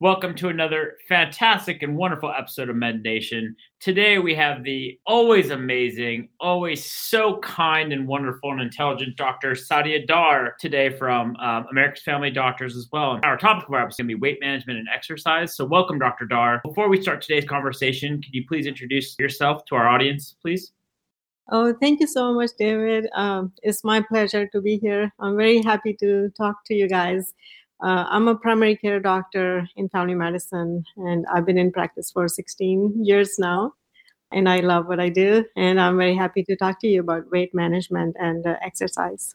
Welcome to another fantastic and wonderful episode of Med Nation. Today we have the always amazing, always so kind and wonderful and intelligent Dr. Sadia Dar today from um, America's Family Doctors as well. Our topic of our episode is going to be weight management and exercise. So welcome, Dr. Dar. Before we start today's conversation, could you please introduce yourself to our audience, please? Oh, thank you so much, David. Um, it's my pleasure to be here. I'm very happy to talk to you guys. Uh, I'm a primary care doctor in family medicine, and I've been in practice for 16 years now. And I love what I do, and I'm very happy to talk to you about weight management and uh, exercise.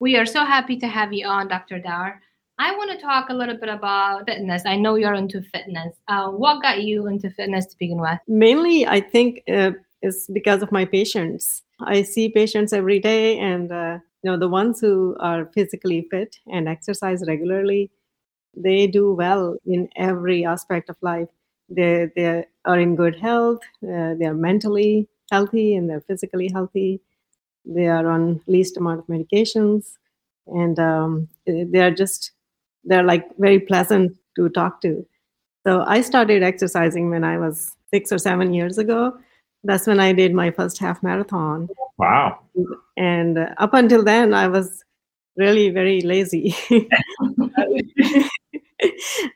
We are so happy to have you on, Dr. Dar. I want to talk a little bit about fitness. I know you're into fitness. Uh, what got you into fitness to begin with? Mainly, I think uh, is because of my patients. I see patients every day, and uh, you know the ones who are physically fit and exercise regularly, they do well in every aspect of life. They they are in good health. Uh, they are mentally healthy and they're physically healthy. They are on least amount of medications, and um, they are just they're like very pleasant to talk to. So I started exercising when I was six or seven years ago that's when I did my first half marathon. Wow. And uh, up until then, I was really very lazy.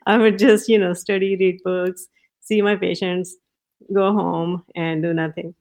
I would just, you know, study, read books, see my patients, go home, and do nothing.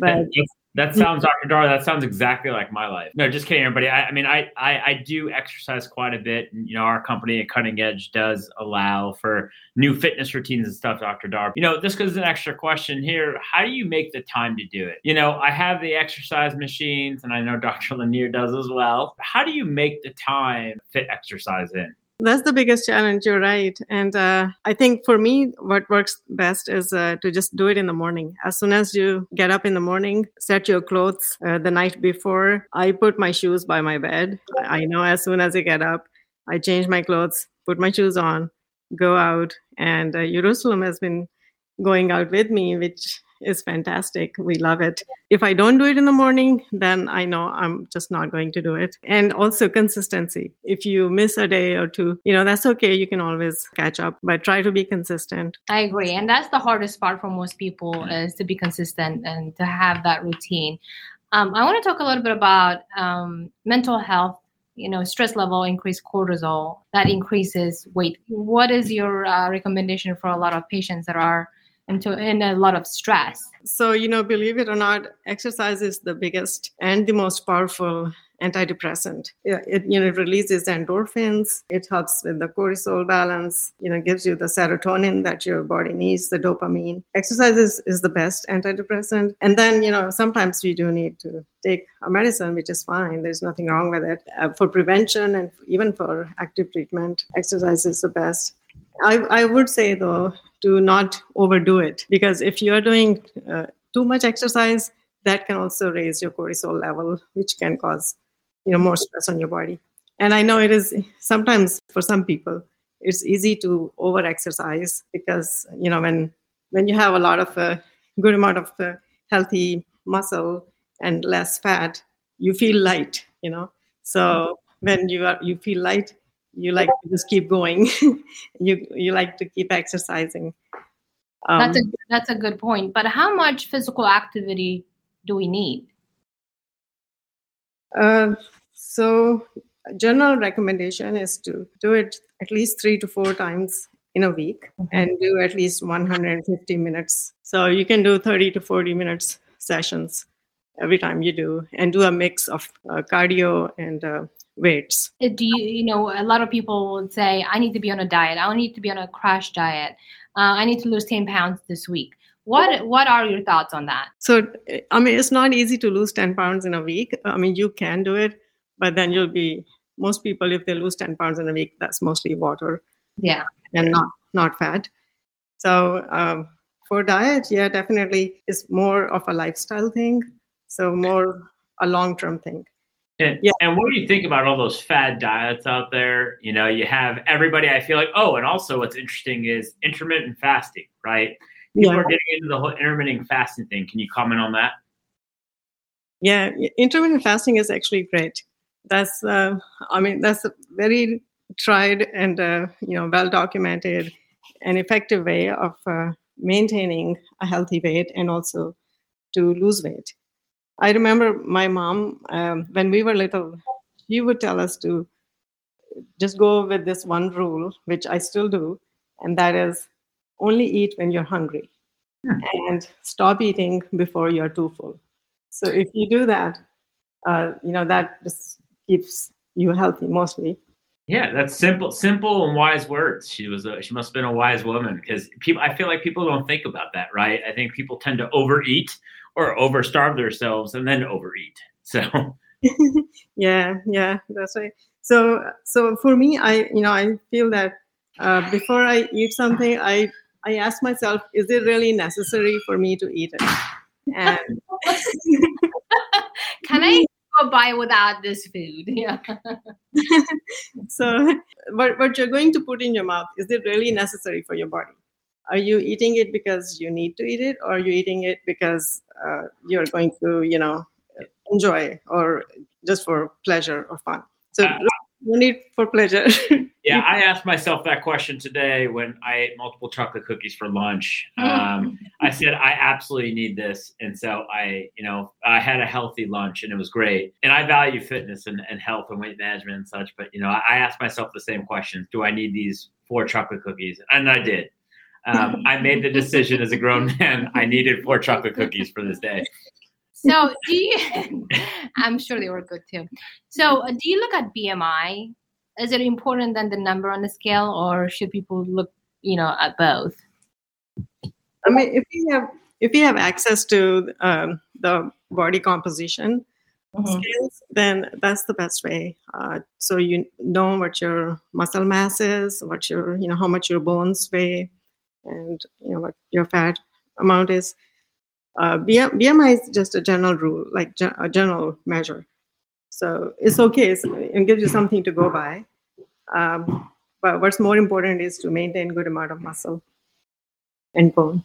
But that sounds, Dr. Dar, that sounds exactly like my life. No, just kidding, everybody. I, I mean, I, I, I do exercise quite a bit. And, you know, our company at Cutting Edge does allow for new fitness routines and stuff, Dr. Dar. You know, this goes an extra question here. How do you make the time to do it? You know, I have the exercise machines, and I know Dr. Lanier does as well. How do you make the time fit exercise in? That's the biggest challenge. You're right. And uh, I think for me, what works best is uh, to just do it in the morning. As soon as you get up in the morning, set your clothes uh, the night before. I put my shoes by my bed. I know as soon as I get up, I change my clothes, put my shoes on, go out. And uh, Jerusalem has been going out with me, which is fantastic. We love it. If I don't do it in the morning, then I know I'm just not going to do it. And also consistency. If you miss a day or two, you know, that's okay. You can always catch up, but try to be consistent. I agree. And that's the hardest part for most people is to be consistent and to have that routine. Um, I want to talk a little bit about um, mental health you know stress level increase cortisol that increases weight what is your uh, recommendation for a lot of patients that are into in a lot of stress. So, you know, believe it or not, exercise is the biggest and the most powerful antidepressant. It, you know, it releases endorphins. It helps with the cortisol balance. You know, gives you the serotonin that your body needs, the dopamine. Exercise is, is the best antidepressant. And then, you know, sometimes we do need to take a medicine, which is fine. There's nothing wrong with it. Uh, for prevention and even for active treatment, exercise is the best. I, I would say though to not overdo it. Because if you're doing uh, too much exercise that can also raise your cortisol level which can cause you know more stress on your body. And i know it is sometimes for some people it's easy to over exercise because you know when when you have a lot of a uh, good amount of uh, healthy muscle and less fat you feel light you know. So when you are you feel light you like to just keep going. You you like to keep exercising. Um, that's a that's a good point. But how much physical activity do we need? Uh, so general recommendation is to do it at least three to four times in a week mm-hmm. and do at least 150 minutes. So you can do 30 to 40 minutes sessions every time you do and do a mix of uh, cardio and uh, weights. Uh, do you, you know, a lot of people would say, I need to be on a diet. I need to be on a crash diet. Uh, I need to lose 10 pounds this week. What what are your thoughts on that? So, I mean, it's not easy to lose 10 pounds in a week. I mean, you can do it, but then you'll be most people if they lose 10 pounds in a week, that's mostly water. Yeah. And not not fat. So um, for diet, yeah, definitely it's more of a lifestyle thing. So more a long term thing. And, yeah. and what do you think about all those fad diets out there? You know, you have everybody, I feel like, oh, and also what's interesting is intermittent fasting, right? People yeah. are getting into the whole intermittent fasting thing. Can you comment on that? Yeah, intermittent fasting is actually great. That's, uh, I mean, that's a very tried and uh, you know well documented and effective way of uh, maintaining a healthy weight and also to lose weight. I remember my mom um, when we were little, she would tell us to just go with this one rule, which I still do, and that is only eat when you're hungry hmm. and stop eating before you're too full. So if you do that, uh, you know that just keeps you healthy mostly. Yeah, that's simple, simple and wise words. She was a, she must have been a wise woman because people. I feel like people don't think about that, right? I think people tend to overeat or overstarve themselves and then overeat. So. yeah, yeah, that's right. So, so for me, I you know I feel that uh, before I eat something, I I ask myself, is it really necessary for me to eat it? And can I go by without this food. Yeah. so, what, what you're going to put in your mouth, is it really necessary for your body? Are you eating it because you need to eat it, or are you eating it because uh, you're going to, you know, enjoy or just for pleasure or fun? So, uh, no need for pleasure. yeah, I asked myself that question today when I ate multiple chocolate cookies for lunch. Um, I said I absolutely need this, and so I, you know, I had a healthy lunch and it was great. And I value fitness and, and health and weight management and such, but you know, I asked myself the same question: Do I need these four chocolate cookies? And I did. Um, I made the decision as a grown man. I needed four chocolate cookies for this day. So, do you, I'm sure they were good too. So, uh, do you look at BMI? Is it important than the number on the scale, or should people look, you know, at both? I mean, if you have if you have access to um, the body composition mm-hmm. scales, then that's the best way. Uh, so you know what your muscle mass is, what your you know how much your bones weigh, and you know what your fat amount is uh, BMI is just a general rule, like a general measure. So it's okay. It gives you something to go by. Um, but what's more important is to maintain good amount of muscle and bone.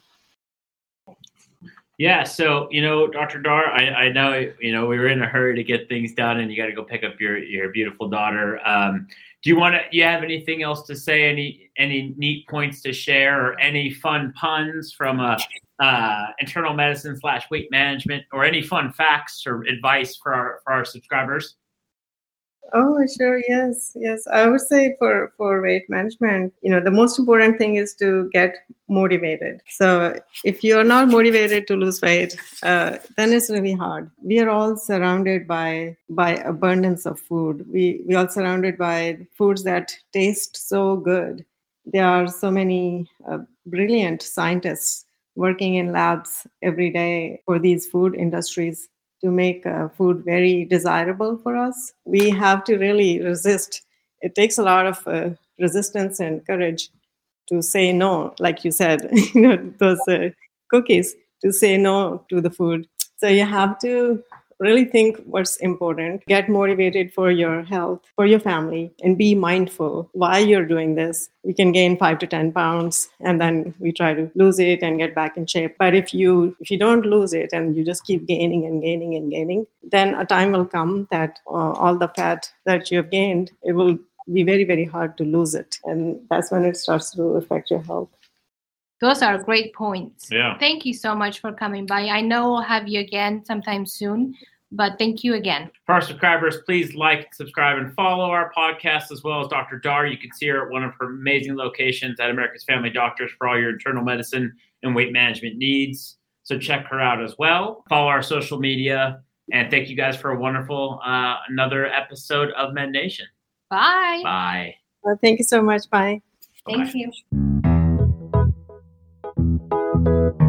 Yeah, so you know, Dr. Dar, I, I know you know we were in a hurry to get things done, and you got to go pick up your your beautiful daughter. Um, do you want to? You have anything else to say? Any any neat points to share, or any fun puns from a uh, internal medicine slash weight management, or any fun facts or advice for our for our subscribers? Oh, sure. Yes, yes. I would say for for weight management, you know, the most important thing is to get motivated. So if you're not motivated to lose weight, uh, then it's really hard. We are all surrounded by by abundance of food. We we are surrounded by foods that taste so good. There are so many uh, brilliant scientists working in labs every day for these food industries to make uh, food very desirable for us. We have to really resist. It takes a lot of uh, resistance and courage to say no, like you said, you know, those uh, cookies, to say no to the food. So you have to really think what's important, get motivated for your health, for your family, and be mindful why you're doing this. We can gain five to 10 pounds and then we try to lose it and get back in shape. But if you if you don't lose it and you just keep gaining and gaining and gaining, then a time will come that uh, all the fat that you have gained, it will be very, very hard to lose it. And that's when it starts to affect your health. Those are great points. Yeah. Thank you so much for coming by. I know we'll have you again sometime soon, but thank you again. For our subscribers, please like, subscribe, and follow our podcast as well as Dr. Dar. You can see her at one of her amazing locations at America's Family Doctors for all your internal medicine and weight management needs. So check her out as well. Follow our social media. And thank you guys for a wonderful uh, another episode of Med Nation. Bye. Bye. Well, thank you so much. Bye. Thank Bye. You.